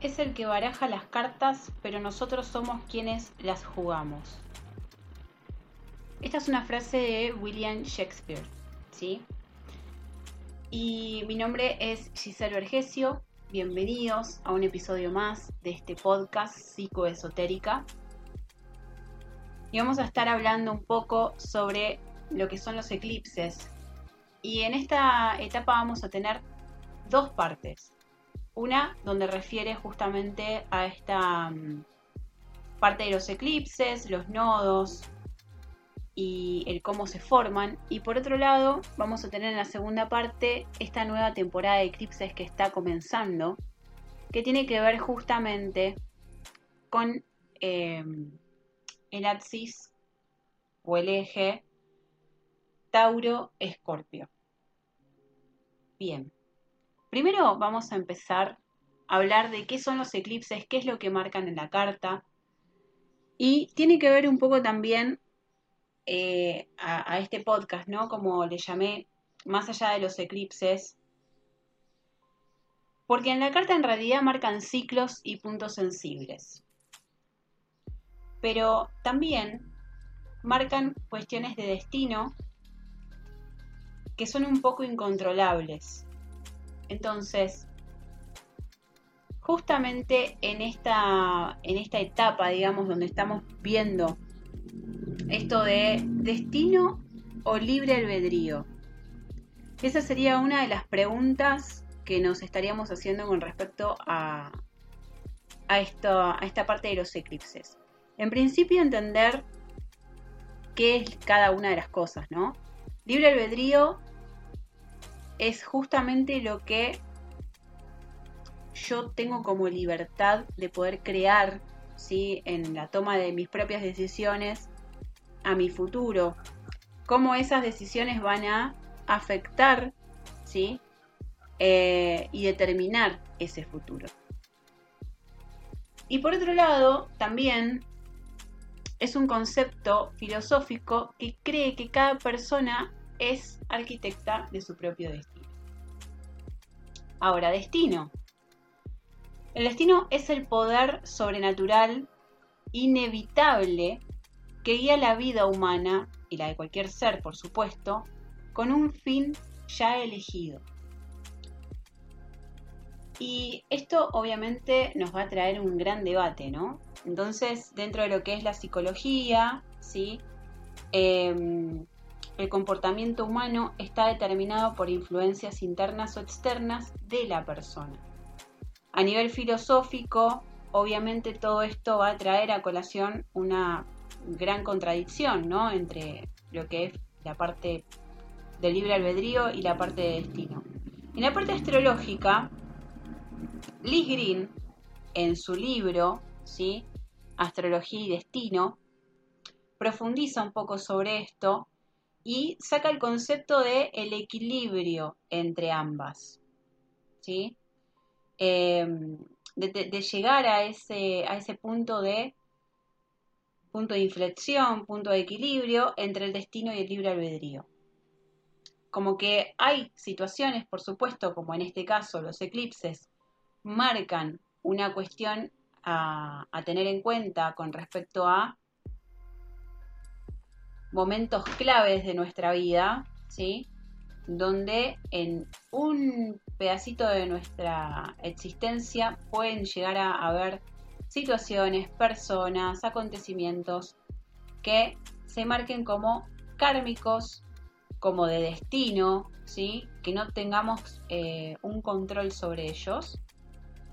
es el que baraja las cartas, pero nosotros somos quienes las jugamos. Esta es una frase de William Shakespeare, ¿sí? Y mi nombre es Giselle Vergesio. Bienvenidos a un episodio más de este podcast psicoesotérica. Y vamos a estar hablando un poco sobre lo que son los eclipses. Y en esta etapa vamos a tener dos partes. Una donde refiere justamente a esta mm, parte de los eclipses, los nodos y el cómo se forman. Y por otro lado, vamos a tener en la segunda parte esta nueva temporada de eclipses que está comenzando, que tiene que ver justamente con em, el axis o el eje Tauro-Escorpio. Bien. Primero vamos a empezar a hablar de qué son los eclipses, qué es lo que marcan en la carta. Y tiene que ver un poco también eh, a, este podcast, ¿no? Como le llamé, más allá de los eclipses. Porque en la carta en realidad marcan ciclos y puntos sensibles. Pero también marcan cuestiones de destino que son un poco incontrolables. Entonces, justamente en esta, en esta etapa, digamos, donde estamos viendo esto de destino o libre albedrío, esa sería una de las preguntas que nos estaríamos haciendo con respecto a, a, a esta parte de los eclipses. En principio, entender qué es cada una de las cosas, ¿no? Libre albedrío es justamente lo que yo tengo como libertad de poder crear, ¿sí? En la toma de mis propias decisiones a mi futuro. Cómo esas decisiones van a afectar, ¿sí? Eh, y determinar ese futuro. Y por otro lado, también es un concepto filosófico que cree que cada persona es arquitecta de su propio destino. Ahora, destino. El destino es el poder sobrenatural inevitable que guía la vida humana y la de cualquier ser, por supuesto, con un fin ya elegido. Y esto obviamente nos va a traer un gran debate, ¿no? Entonces, dentro de lo que es la psicología, ¿sí? Em, el comportamiento humano está determinado por influencias internas o externas de la persona. A nivel filosófico, obviamente todo esto va a traer a colación una gran contradicción ¿no? entre lo que es la parte del libre albedrío y la parte de destino. En la parte astrológica, Liz Green, en su libro, ¿sí? Astrología y Destino, profundiza un poco sobre esto y saca el concepto de el equilibrio entre ambas. ¿sí? Em, de, llegar a ese, a ese punto de punto de inflexión, punto de equilibrio entre el destino y el libre albedrío. Como que hay situaciones, por supuesto, como en este caso los eclipses, marcan una cuestión a tener en cuenta con respecto a momentos claves de nuestra vida, ¿sí? Donde en un pedacito de nuestra existencia pueden llegar a haber situaciones, personas, acontecimientos que se marquen como kármicos, como de destino, ¿sí? que no tengamos eh, un control sobre ellos.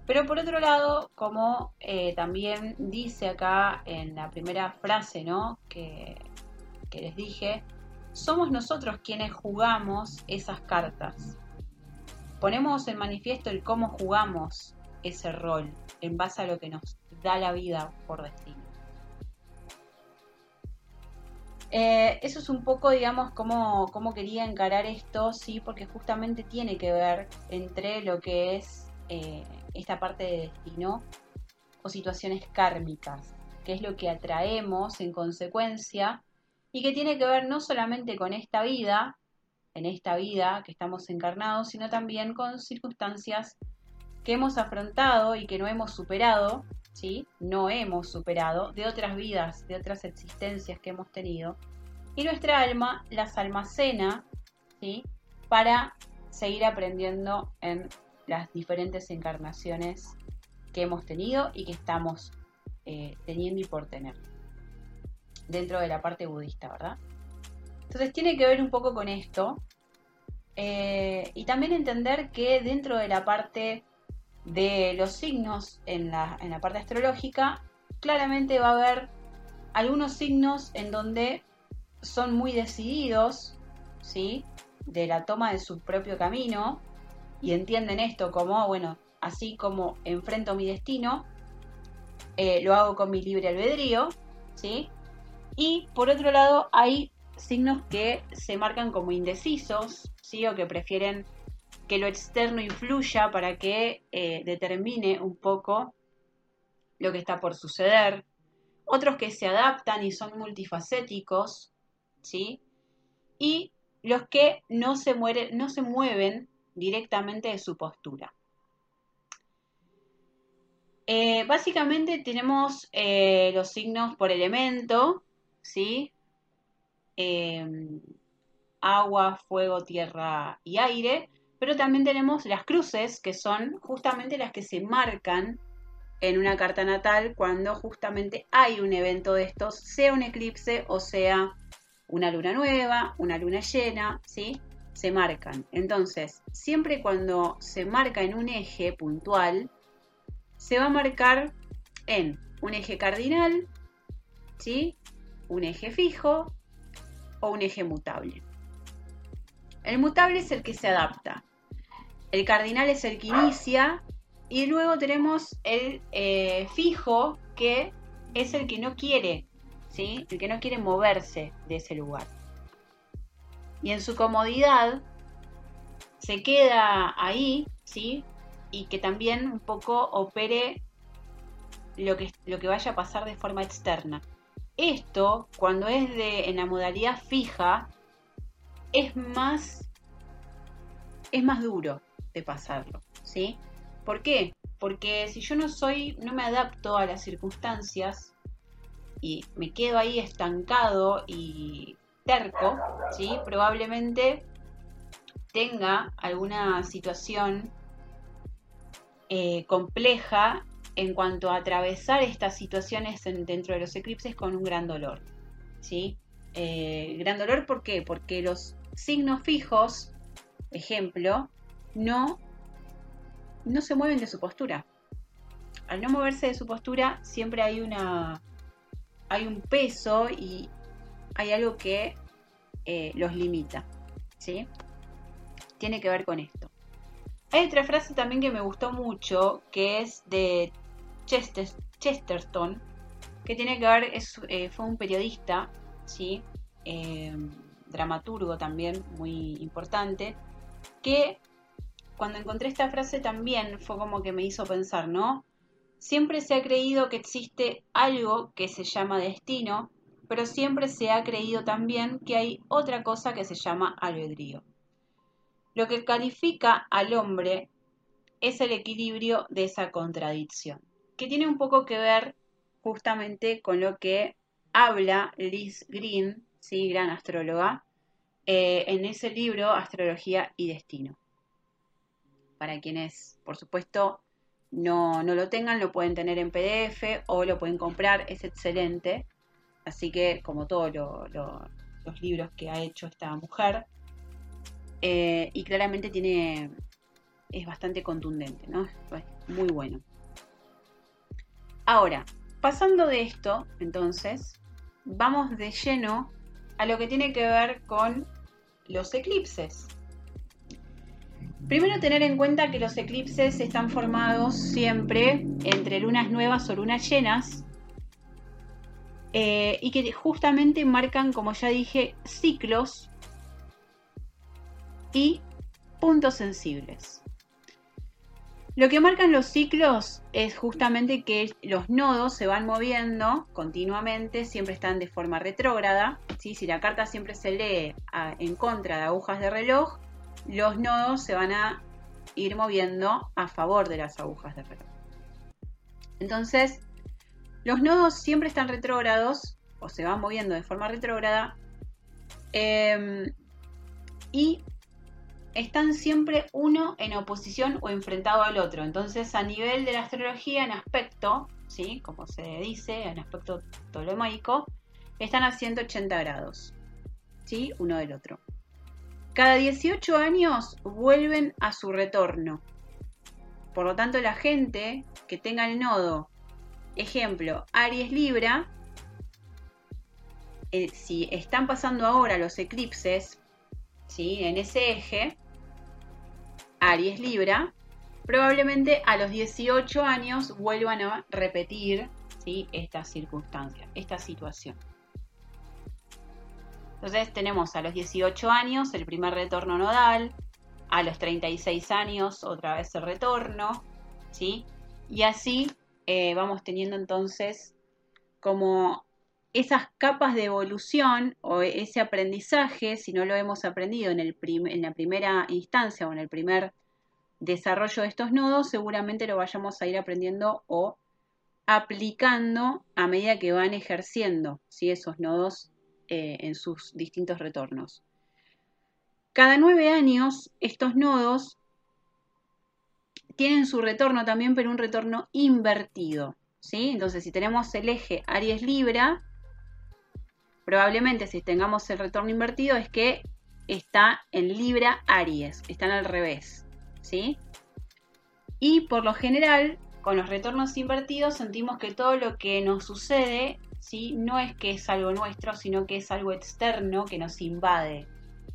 Pero por otro lado, como eh, también dice acá en la primera frase, ¿no? que que les dije, somos nosotros quienes jugamos esas cartas. Ponemos en manifiesto el cómo jugamos ese rol en base a lo que nos da la vida por destino. Eh, eso es un poco, digamos, cómo, cómo, quería encarar esto, sí, porque justamente tiene que ver entre lo que es eh, esta parte de destino o situaciones kármicas, que es lo que atraemos en consecuencia y que tiene que ver no solamente con esta vida, en esta vida que estamos encarnados, sino también con circunstancias que hemos afrontado y que no hemos superado, ¿sí? No hemos superado de otras vidas, de otras existencias que hemos tenido. Y nuestra alma las almacena, ¿sí? Para seguir aprendiendo en las diferentes encarnaciones que hemos tenido y que estamos eh, teniendo y por tener dentro de la parte budista, ¿verdad? Entonces tiene que ver un poco con esto eh, y también entender que dentro de la parte de los signos en la, en la parte astrológica, claramente va a haber algunos signos en donde son muy decididos, ¿sí? De la toma de su propio camino y entienden esto como, bueno, así como enfrento mi destino, eh, lo hago con mi libre albedrío, ¿sí? Y por otro lado, hay signos que se marcan como indecisos, ¿sí? O que prefieren que lo externo influya para que eh, determine un poco lo que está por suceder. Otros que se adaptan y son multifacéticos, ¿sí? Y los que no se, no se mueven directamente de su postura. Eh, básicamente tenemos eh, los signos por elemento, ¿sí? agua, fuego, tierra y aire pero también tenemos las cruces, que son justamente las que se marcan en una carta natal cuando justamente hay un evento de estos, sea un eclipse o sea una luna nueva, una luna llena, ¿sí? Se marcan. Entonces, siempre cuando se marca en un eje puntual, se va a marcar en un eje cardinal, ¿sí? Un eje fijo o un eje mutable. El mutable es el que se adapta. El cardinal es el que inicia y luego tenemos el eh, fijo que es el que no quiere, ¿sí? El que no quiere moverse de ese lugar. Y en su comodidad se queda ahí, ¿sí? Y que también un poco opere lo que, lo que vaya a pasar de forma externa. Esto, cuando es de, en la modalidad fija, es más, es más duro de pasarlo, ¿sí? ¿Por qué? Porque si yo no soy, no me adapto a las circunstancias y me quedo ahí estancado y terco, ¿sí? Probablemente tenga alguna situación eh, compleja en cuanto a atravesar estas situaciones dentro de los eclipses con un gran dolor, ¿sí? Eh, gran dolor, ¿por qué? Porque los signos fijos, ejemplo, no, no se mueven de su postura. Al no moverse de su postura, siempre hay una. hay un peso y hay algo que eh, los limita. ¿Sí? Tiene que ver con esto. Hay otra frase también que me gustó mucho, que es de Chesterton, que tiene que ver, es, eh, fue un periodista, ¿sí? Eh, dramaturgo también muy importante, que cuando encontré esta frase también fue como que me hizo pensar, ¿no? Siempre se ha creído que existe algo que se llama destino, pero siempre se ha creído también que hay otra cosa que se llama albedrío. Lo que califica al hombre es el equilibrio de esa contradicción, que tiene un poco que ver justamente con lo que habla Liz Green, ¿sí? gran astróloga, eh, en ese libro Astrología y Destino para quienes, por supuesto, no, lo tengan, lo pueden tener en PDF o lo pueden comprar, es excelente. Así que, como todos los libros que ha hecho esta mujer, eh, y claramente tiene, es bastante contundente, ¿no? Muy bueno. Ahora, pasando de esto, entonces, vamos de lleno a lo que tiene que ver con los eclipses. Primero tener en cuenta que los eclipses están formados siempre entre lunas nuevas o lunas llenas eh, y que justamente marcan, como ya dije, ciclos y puntos sensibles. Lo que marcan los ciclos es justamente que los nodos se van moviendo continuamente, siempre están de forma retrógrada. Si la carta siempre se lee en contra de agujas de reloj, los nodos se van a ir moviendo a favor de las agujas de reloj. Entonces, los nodos siempre están retrógrados o se van moviendo de forma retrógrada em, y están siempre uno en oposición o enfrentado al otro. Entonces, a nivel de la astrología, en aspecto, ¿sí? como se dice, en aspecto ptolomaico, están a 180 grados, ¿sí? uno del otro. Cada 18 años vuelven a su retorno. Por lo tanto, la gente que tenga el nodo, ejemplo, Aries Libra, eh, si están pasando ahora los eclipses, ¿sí? en ese eje, Aries Libra, probablemente a los 18 años vuelvan a repetir ¿sí? esta circunstancia, esta situación. Entonces tenemos a los 18 años el primer retorno nodal, a los 36 años otra vez el retorno, ¿sí? Y así eh, vamos teniendo entonces como esas capas de evolución o ese aprendizaje, si no lo hemos aprendido en, el en la primera instancia o en el primer desarrollo de estos nodos, seguramente lo vayamos a ir aprendiendo o aplicando a medida que van ejerciendo esos nodos eh, en sus distintos retornos. Cada nueve años, estos nodos tienen su retorno también, pero un retorno invertido. ¿sí? Entonces, si tenemos el eje Aries-Libra, probablemente si tengamos el retorno invertido es que está en Libra Aries, están al revés, ¿sí? Y por lo general, con los retornos invertidos sentimos que todo lo que nos sucede, ¿sí? No es que es algo nuestro, sino que es algo externo que nos invade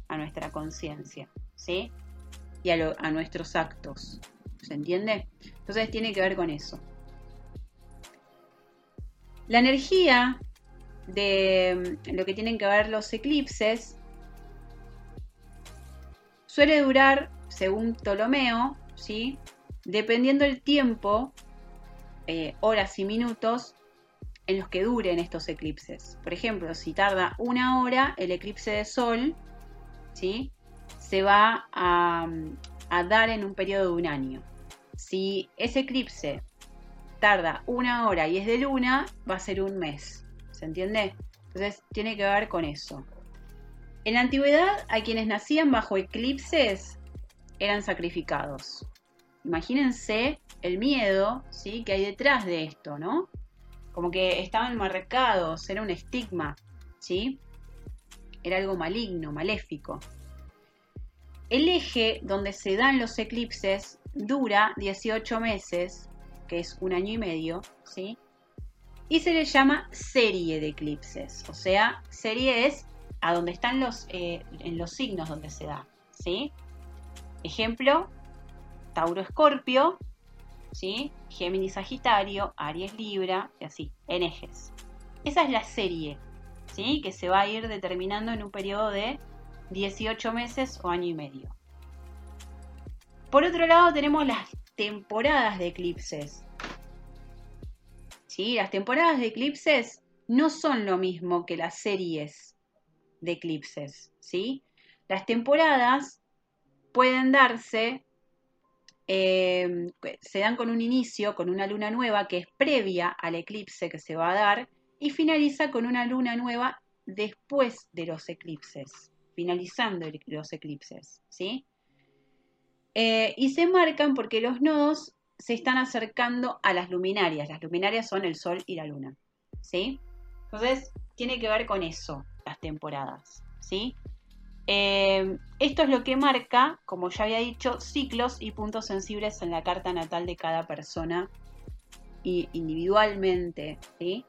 a nuestra conciencia, ¿sí? Y a, a nuestros actos, ¿se entiende? Entonces tiene que ver con eso. La energía de mm, lo que tienen que ver los eclipses suele durar, según Ptolomeo, ¿sí? dependiendo el tiempo, eh, horas y minutos en los que duren estos eclipses. Por ejemplo, si tarda una hora, el eclipse de sol ¿sí? se va a, a dar en un periodo de un año. Si ese eclipse tarda una hora y es de luna, va a ser un mes. ¿Se entiende? Entonces tiene que ver con eso. En la antigüedad, a quienes nacían bajo eclipses eran sacrificados. Imagínense el miedo ¿sí? que hay detrás de esto, ¿no? Como que estaban marcados, era un estigma, ¿sí? Era algo maligno, maléfico. El eje donde se dan los eclipses dura 18 meses, que es un año y medio, ¿sí? Y se le llama serie de eclipses. O sea, serie es a donde están los, eh, en los signos donde se da. ¿sí? Ejemplo, Tauro Escorpio, ¿sí? Géminis Sagitario, Aries Libra, y así, en ejes. Esa es la serie, ¿sí? que se va a ir determinando en un periodo de 18 meses o año y medio. Por otro lado tenemos las temporadas de eclipses. Las temporadas de eclipses no son lo mismo que las series de eclipses, ¿sí? Las temporadas pueden darse, eh, se dan con un inicio, con una luna nueva que es previa al eclipse que se va a dar y finaliza con una luna nueva después de los eclipses, finalizando los eclipses, ¿sí? Eh, y se marcan porque los nodos se están acercando a las luminarias. Las luminarias son el Sol y la Luna. ¿Sí? Entonces, tiene que ver con eso, las temporadas. ¿Sí? Eh, esto es lo que marca, como ya había dicho, ciclos y puntos sensibles en la carta natal de cada persona y individualmente. ¿sí?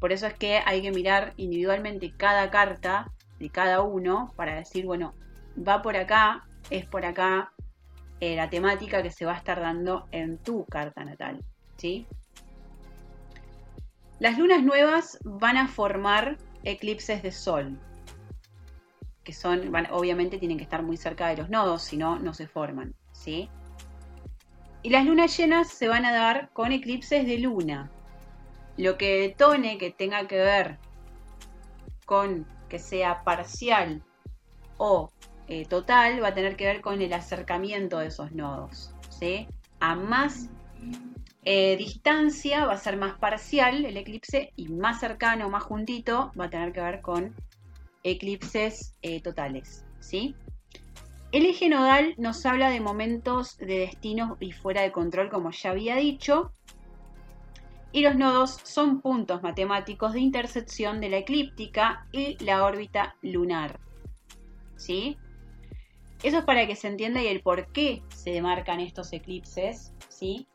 Por eso es que hay que mirar individualmente cada carta de cada uno para decir, bueno, va por acá, es por acá, eh, la temática que se va a estar dando en tu carta natal. ¿sí? Las lunas nuevas van a formar eclipses de sol, que son, obviamente tienen que estar muy cerca de los nodos, si no, no se forman. ¿sí? Y las lunas llenas se van a dar con eclipses de luna. Lo que detone que tenga que ver con que sea parcial o eh, total va a tener que ver con el acercamiento de esos nodos. ¿sí? A más eh, distancia va a ser más parcial el eclipse y más cercano, más juntito, va a tener que ver con eclipses eh, totales. ¿sí? El eje nodal nos habla de momentos de destino y fuera de control, como ya había dicho. Y los nodos son puntos matemáticos de intersección de la eclíptica y la órbita lunar. ¿Sí? Eso es para que se entienda y el por qué se demarcan estos eclipses, ¿sí?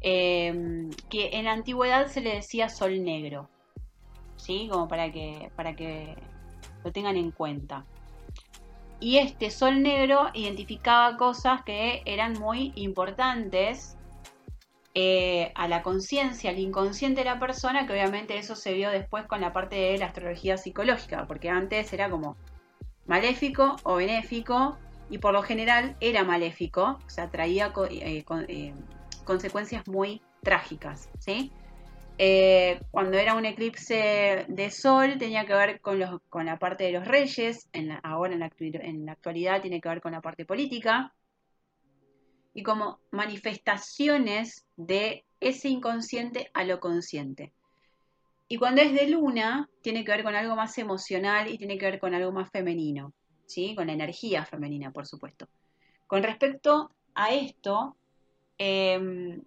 Em, que en la antigüedad se le decía sol negro, ¿sí? Como para que, para que lo tengan en cuenta. Y este sol negro identificaba cosas que eran muy importantes eh, a la conciencia, al inconsciente de la persona, que obviamente eso se vio después con la parte de la astrología psicológica, porque antes era como maléfico o benéfico, y por lo general era maléfico, o sea, traía eh, eh, consecuencias muy trágicas, ¿sí? Eh, cuando era un eclipse de sol tenía que ver con, la parte de los reyes, ahora en la, en la actualidad tiene que ver con la parte política, y como manifestaciones de ese inconsciente a lo consciente. Y cuando es de luna, tiene que ver con algo más emocional y tiene que ver con algo más femenino, ¿sí? Con la energía femenina, por supuesto. Con respecto a esto, em,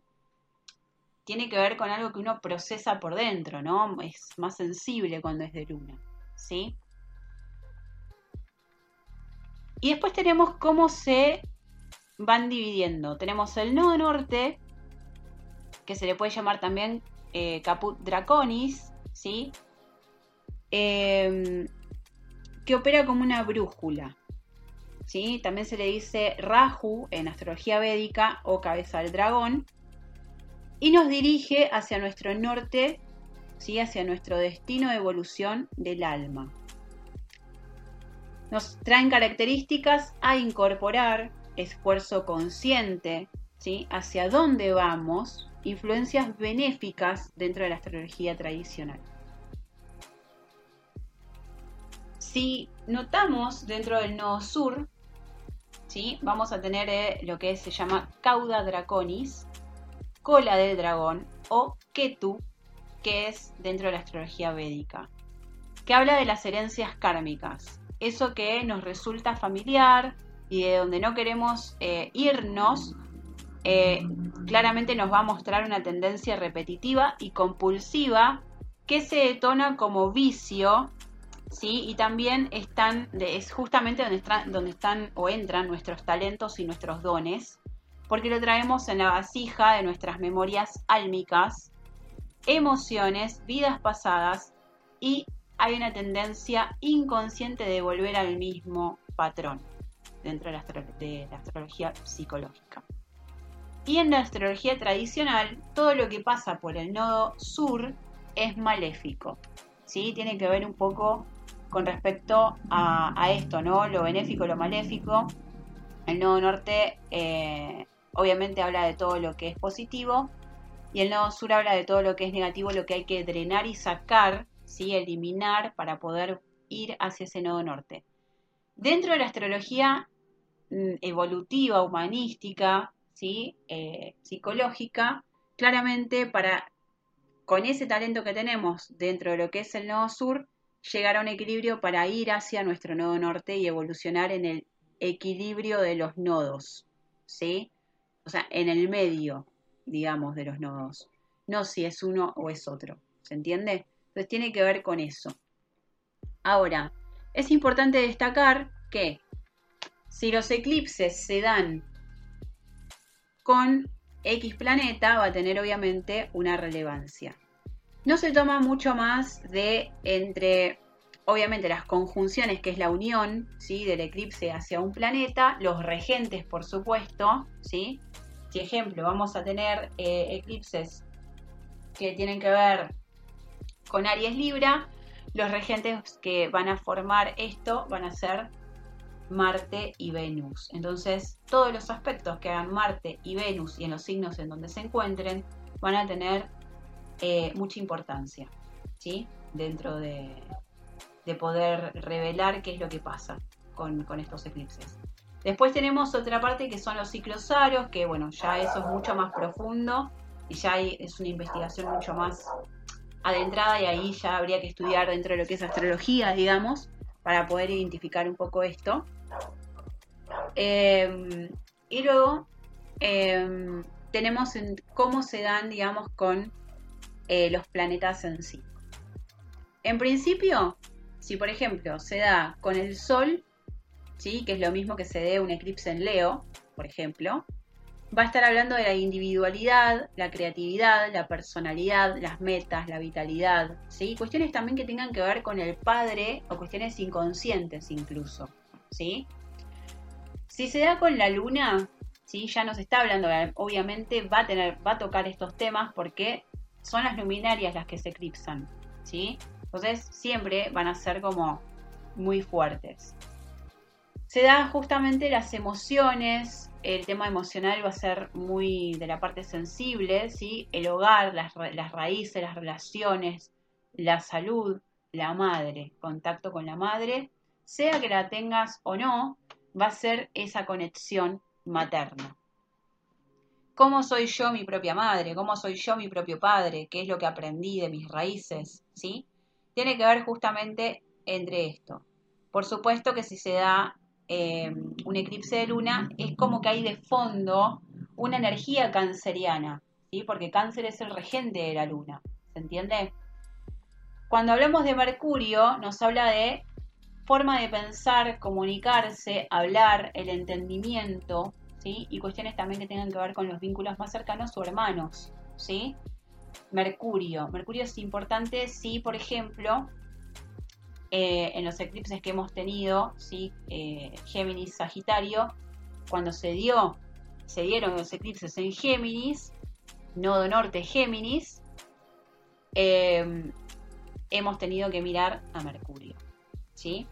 tiene que ver con algo que uno procesa por dentro, ¿no? Es más sensible cuando es de luna, ¿sí? Y después tenemos cómo se van dividiendo. Tenemos el nodo norte, que se le puede llamar también eh, Caput Draconis, ¿sí? Em, que opera como una brújula. ¿sí? También se le dice Rahu en astrología védica o cabeza del dragón y nos dirige hacia nuestro norte, ¿sí? hacia nuestro destino de evolución del alma. Nos traen características a incorporar, esfuerzo consciente, ¿sí? hacia dónde vamos, influencias benéficas dentro de la astrología tradicional. Si notamos dentro del nodo sur, ¿sí? vamos a tener eh, lo que se llama cauda draconis, cola del dragón o Ketu, que es dentro de la astrología védica, que habla de las herencias kármicas, eso que nos resulta familiar y de donde no queremos eh, irnos, eh, claramente nos va a mostrar una tendencia repetitiva y compulsiva que se detona como vicio, ¿sí? Y también están, es justamente donde están, donde están o entran nuestros talentos y nuestros dones, porque lo traemos en la vasija de nuestras memorias álmicas, emociones, vidas pasadas y hay una tendencia inconsciente de volver al mismo patrón dentro de la, astrología psicológica. Y en la astrología tradicional, todo lo que pasa por el nodo sur es maléfico. ¿sí? Tiene que ver un poco con respecto a, esto, ¿no? Lo benéfico, lo maléfico. El nodo norte eh, obviamente habla de todo lo que es positivo y el nodo sur habla de todo lo que es negativo, lo que hay que drenar y sacar, ¿sí? eliminar para poder ir hacia ese nodo norte. Dentro de la astrología mm, evolutiva, humanística, ¿sí? Eh, psicológica, claramente para con ese talento que tenemos dentro de lo que es el nodo sur, llegar a un equilibrio para ir hacia nuestro nodo norte y evolucionar en el equilibrio de los nodos, ¿sí? o sea, en el medio, digamos, de los nodos. No si es uno o es otro. ¿Se entiende? Entonces tiene que ver con eso. Ahora, es importante destacar que si los eclipses se dan con X planeta, va a tener obviamente una relevancia. No se toma mucho más de entre, obviamente, las conjunciones, que es la unión ¿sí? del eclipse hacia un planeta, los regentes, por supuesto, ¿sí? Si ejemplo, vamos a tener eh, eclipses que tienen que ver con Aries Libra, los regentes que van a formar esto van a ser Marte y Venus. Entonces, todos los aspectos que hagan Marte y Venus y en los signos en donde se encuentren van a tener eh, mucha importancia, ¿sí? Dentro de, de poder revelar qué es lo que pasa con, estos eclipses. Después tenemos otra parte que son los ciclos aros, que bueno, ya eso es mucho más profundo y ya es una investigación mucho más adentrada y ahí ya habría que estudiar dentro de lo que es astrología, digamos, para poder identificar un poco esto. Em, y luego em, tenemos cómo se dan, digamos, con eh, los planetas en sí. En principio, si por ejemplo se da con el Sol, ¿sí? que es lo mismo que se dé un eclipse en Leo, por ejemplo, va a estar hablando de la individualidad, la creatividad, la personalidad, las metas, la vitalidad, ¿sí? Cuestiones también que tengan que ver con el padre o cuestiones inconscientes incluso, ¿sí? Si se da con la luna, ¿sí? Ya nos está hablando, obviamente va a tener, va a tocar estos temas porque son las luminarias las que se eclipsan, ¿sí? Entonces siempre van a ser como muy fuertes. Se da justamente las emociones, el tema emocional va a ser muy de la parte sensible, ¿sí? El hogar, las, las raíces, las relaciones, la salud, la madre, contacto con la madre, sea que la tengas o no, va a ser esa conexión materna. ¿Cómo soy yo mi propia madre? ¿Cómo soy yo mi propio padre? ¿Qué es lo que aprendí de mis raíces? ¿Sí? Tiene que ver justamente entre esto. Por supuesto que si se da eh, un eclipse de luna, es como que hay de fondo una energía canceriana, ¿sí? porque cáncer es el regente de la luna, ¿se entiende? Cuando hablamos de Mercurio, nos habla de forma de pensar, comunicarse, hablar, el entendimiento, Y cuestiones también que tengan que ver con los vínculos más cercanos o hermanos, ¿sí? Mercurio. Mercurio es importante si, por ejemplo, eh, en los eclipses que hemos tenido, ¿sí? Eh, Géminis, Sagitario, cuando se dio, se dieron los eclipses en Géminis, nodo norte Géminis, eh, hemos tenido que mirar a Mercurio, ¿sí?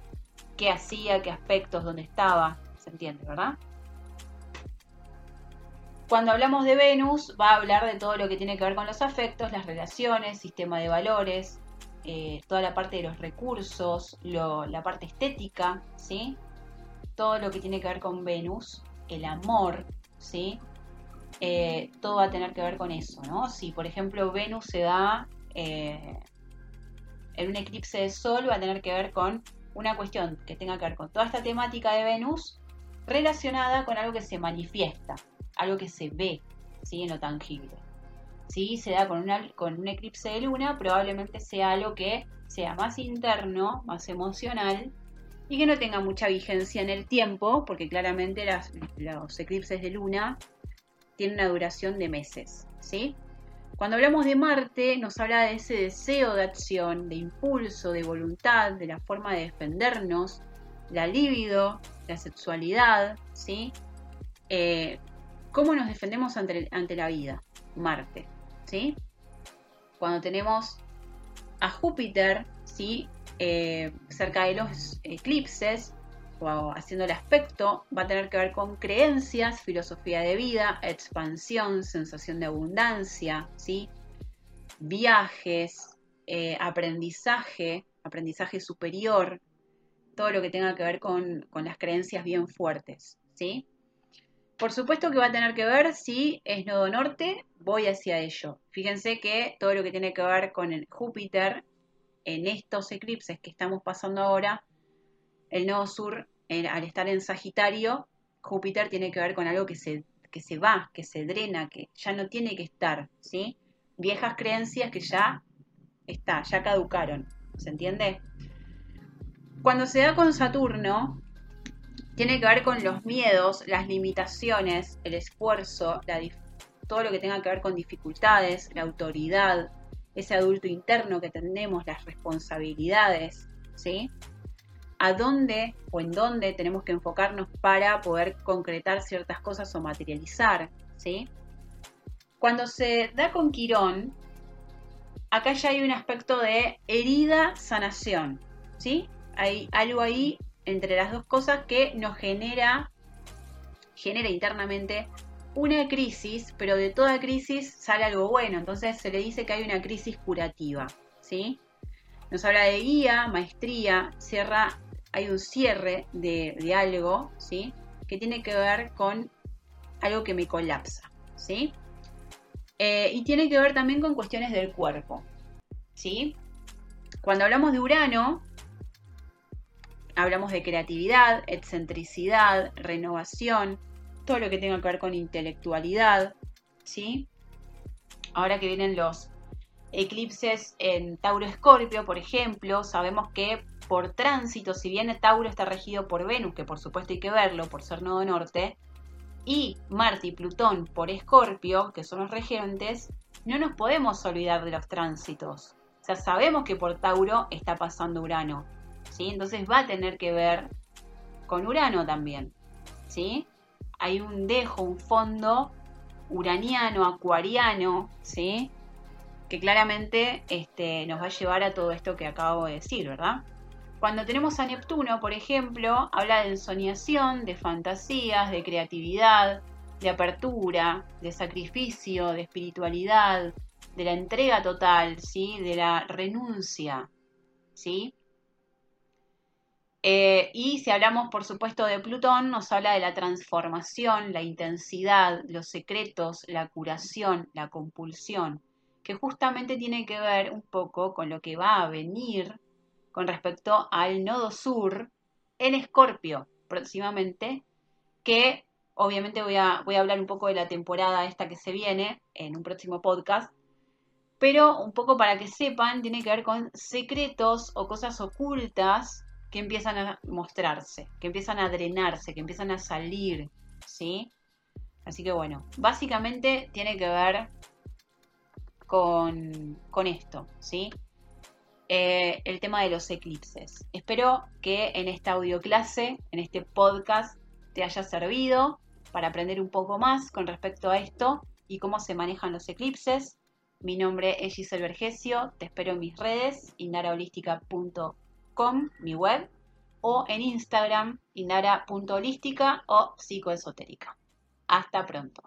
qué hacía, qué aspectos, dónde estaba, se entiende, ¿verdad? Cuando hablamos de Venus, va a hablar de todo lo que tiene que ver con los afectos, las relaciones, sistema de valores, eh, toda la parte de los recursos, la parte estética, ¿sí? Todo lo que tiene que ver con Venus, el amor, ¿sí? Eh, todo va a tener que ver con eso, ¿no? Si, por ejemplo, Venus se da eh, en un eclipse de Sol, va a tener que ver con una cuestión que tenga que ver con toda esta temática de Venus relacionada con algo que se manifiesta, algo que se ve, ¿sí? En lo tangible. Si se da con, con un eclipse de luna, probablemente sea algo que sea más interno, más emocional y que no tenga mucha vigencia en el tiempo, porque claramente los eclipses de luna tienen una duración de meses, ¿sí? Cuando hablamos de Marte, nos habla de ese deseo de acción, de impulso, de voluntad, de la forma de defendernos, la libido, la sexualidad, ¿sí? Eh, ¿Cómo nos defendemos ante, la vida? Marte, ¿sí? Cuando tenemos a Júpiter, ¿sí? Eh, cerca de los eclipses, o haciendo el aspecto, va a tener que ver con creencias, filosofía de vida, expansión, sensación de abundancia, ¿sí? viajes, eh, aprendizaje, aprendizaje superior, todo lo que tenga que ver con, las creencias bien fuertes. ¿sí? Por supuesto que va a tener que ver si es nodo norte, voy hacia ello. Fíjense que todo lo que tiene que ver con Júpiter en estos eclipses que estamos pasando ahora el nodo sur, al estar en Sagitario, Júpiter tiene que ver con algo que se, que se va, que se drena, que ya no tiene que estar, ¿sí? Viejas creencias que ya está, ya caducaron, ¿se entiende? Cuando se da con Saturno, tiene que ver con los miedos, las limitaciones, el esfuerzo, todo lo que tenga que ver con dificultades, la autoridad, ese adulto interno que tenemos, las responsabilidades, ¿sí? a dónde o en dónde tenemos que enfocarnos para poder concretar ciertas cosas o materializar, ¿sí? Cuando se da con Quirón, acá ya hay un aspecto de herida, sanación, ¿sí? Hay algo ahí entre las dos cosas que nos genera, genera internamente una crisis, pero de toda crisis sale algo bueno, entonces se le dice que hay una crisis curativa, ¿sí? Nos habla de guía, maestría, cierra hay un cierre de, algo, ¿sí? Que tiene que ver con algo que me colapsa, ¿sí? Eh, y tiene que ver también con cuestiones del cuerpo, ¿sí? Cuando hablamos de Urano, hablamos de creatividad, excentricidad, renovación, todo lo que tenga que ver con intelectualidad, ¿sí? Ahora que vienen los eclipses en Tauro Escorpio, por ejemplo, sabemos que por tránsito, si bien Tauro está regido por Venus, que por supuesto hay que verlo por ser nodo norte, y Marte y Plutón por Escorpio, que son los regentes, no nos podemos olvidar de los tránsitos. O sea, sabemos que por Tauro está pasando Urano, Entonces va a tener que ver con Urano también, ¿sí? Hay un dejo, un fondo uraniano, acuariano, ¿sí? Que claramente este, nos va a llevar a todo esto que acabo de decir, ¿verdad? Cuando tenemos a Neptuno, por ejemplo, habla de ensoñación, de fantasías, de creatividad, de apertura, de sacrificio, de espiritualidad, de la entrega total, ¿sí? De la renuncia, ¿sí? Eh, y si hablamos, por supuesto, de Plutón, nos habla de la transformación, la intensidad, los secretos, la curación, la compulsión, que justamente tiene que ver un poco con lo que va a venir con respecto al nodo sur en Escorpio próximamente, que obviamente voy a, voy a hablar un poco de la temporada esta que se viene en un próximo podcast, pero un poco para que sepan, tiene que ver con secretos o cosas ocultas que empiezan a mostrarse, que empiezan a drenarse, que empiezan a salir, ¿sí? Así que bueno, básicamente tiene que ver con, esto, ¿sí? Eh, el tema de los eclipses. Espero que en esta audio clase, en este podcast, te haya servido para aprender un poco más con respecto a esto y cómo se manejan los eclipses. Mi nombre es Giselle Vergesio, te espero en mis redes, inaraholística.com mi web, o en Instagram, inara.holística o psicoesotérica. Hasta pronto.